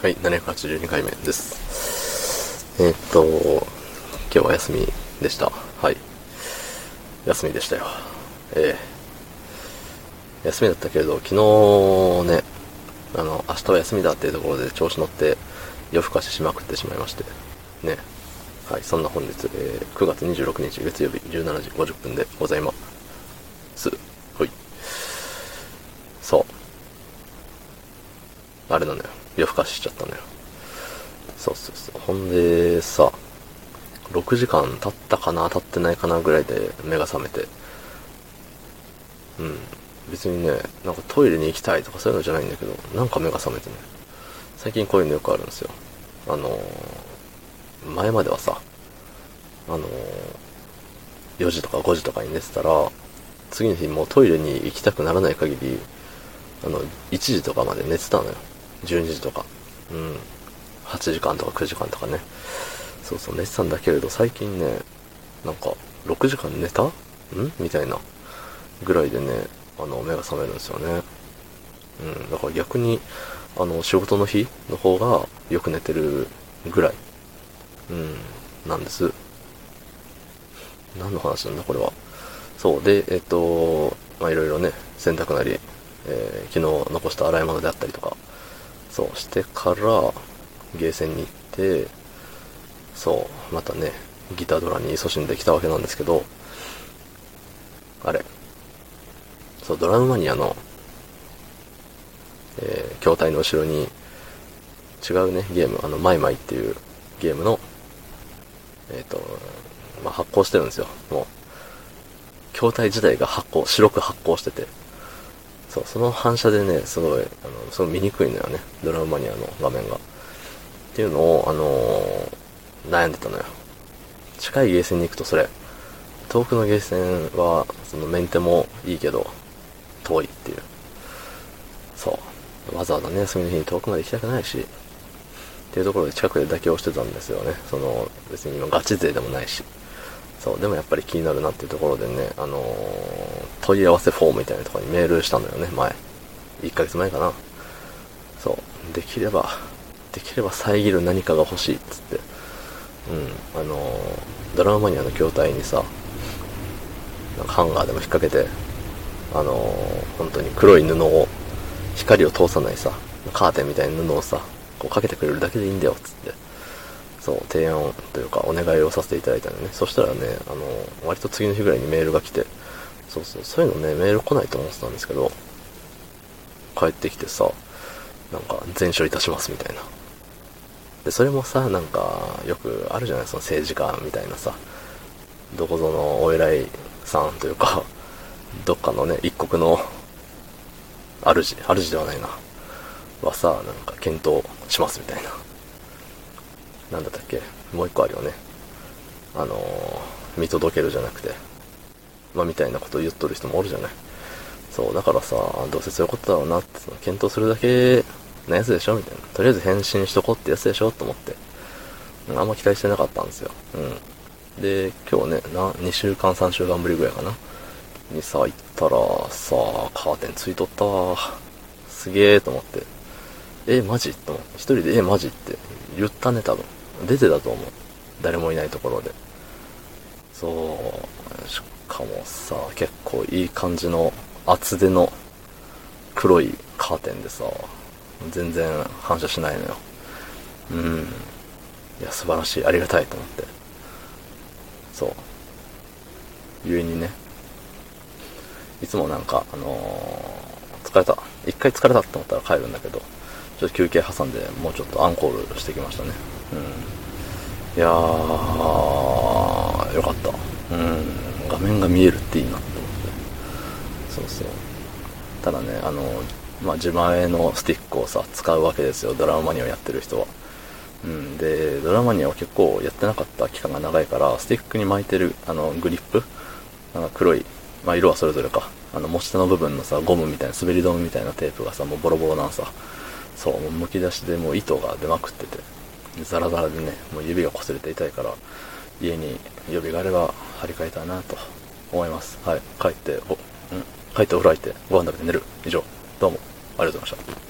はい、782回目です。えーっと、今日は休みでした。はい。休みでしたよ。ええ休みだったけれど、昨日ね、あの、明日は休みだっていうところで調子乗って夜更かししまくってしまいまして、ね。はい、そんな本日、えー9月26日月曜日17時50分でございます。はい。そう。あれなのよ。夜更かししちゃったのよ。そうそうそう。ほんでさ、6時間経ったかな経ってないかなぐらいで目が覚めて。うん。別にね、なんかトイレに行きたいとかそういうのじゃないんだけど、なんか目が覚めてね。最近こういうのよくあるんですよ。あのー、前まではさ、あのー、4時とか5時とかに寝てたら、次の日もうトイレに行きたくならない限り、あの、1時とかまで寝てたのよ。12時とか。うん。8時間とか9時間とかね。そうそう、寝てたんだけれど、最近ね、なんか、6時間寝た？ん？みたいなぐらいでね、あの、目が覚めるんですよね。うん。だから逆に、あの、仕事の日の方がよく寝てるぐらい。うん。なんです。何の話なんだ、これは。そう。で、えっと、まあ、いろいろね、洗濯なり、えー昨日残した洗い物であったりとか、そう、してから、ゲーセンに行って、そう、またね、ギタードラに勤しんできたわけなんですけど、あれ、そう、ドラムマニアの、えー筐体の後ろに、違うね、ゲーム、あの、マイマイっていうゲームの、えっ、と、まあ、発光してるんですよ、もう。筐体自体が発光、白く発光してて、そう、その反射でね、すごい、あの、すごい見にくいのよね。ドラムマニアの画面が。っていうのを、あのー悩んでたのよ。近いゲーセンに行くとそれ。遠くのゲーセンは、そのメンテもいいけど、遠いっていう。そう。わざわざね、休みの日に遠くまで行きたくないし、っていうところで近くで妥協してたんですよね。その、別に今ガチ勢でもないし。そう、でもやっぱり気になるなっていうところでね、あのー問い合わせフォームみたいなところにメールしたのよね、前。1ヶ月前かな。そう、できれば、できれば遮る何かが欲しいっつって。うん、あのードラママニアの筐体にさ、なんかハンガーでも引っ掛けて、あのー本当に黒い布を、光を通さないさ、カーテンみたいな布をさ、こうかけてくれるだけでいいんだよっ、つって。そう、提案というかお願いをさせていただいたのね。そしたらね、あの、割と次の日ぐらいにメールが来て、そうそう、そういうのね、メール来ないと思ってたんですけど、帰ってきてさ、なんか、全処いたしますみたいな。で、それもさ、なんか、よくあるじゃないその政治家みたいなさ、どこぞのお偉いさんというか、どっかのね、一国の、主、主ではないな、はさ、なんか、検討しますみたいな。なんだったっけ？もう一個あるよね。あのー見届けるじゃなくて、まあ、みたいなことを言っとる人もおるじゃない。そう、だからさ、どうせそういうことだろうなって、検討するだけのやつでしょ？みたいな。とりあえず返信しとこうってやつでしょ？と思って。あんま期待してなかったんですよ。うん。で、今日ね、な、2週間、3週間ぶりぐらいかな。にさ、行ったら、さ、カーテンついとったわ。すげえと思って。え、マジ？と思って。一人で、え、マジ？って言ったね、多分。出てたと思う。誰もいないところで。そう、しかもさ、結構いい感じの厚手の黒いカーテンでさ、全然反射しないのよ。うん。いや、素晴らしい。ありがたいと思って。そう。ゆえにね、いつもなんか、あのー疲れた。一回疲れたって思ったら帰るんだけど、ちょっと休憩挟んで、もうちょっとアンコールしてきましたね。うん。いやー、よかった。うん。画面が見えるっていいなって思って。そうそう。ただね、あの、まあ、自前のスティックをさ、使うわけですよ。ドラママニアをやってる人は。うん。で、ドラママニアは結構やってなかった期間が長いから、スティックに巻いてる、あの、グリップなんか黒い、まあ、色はそれぞれか。あの、持ち手の部分のさ、ゴムみたいな、滑り止めみたいなテープがさ、もうボロボロなんさ。そう、もうむき出しでもう糸が出まくってて。ザラザラでね、もう指が擦れて痛いから、家に予備があれば張り替えたいなと思います。はい。帰って、お、ん？帰ってお風呂入って、ご飯食べて寝る。以上。どうも、ありがとうございました。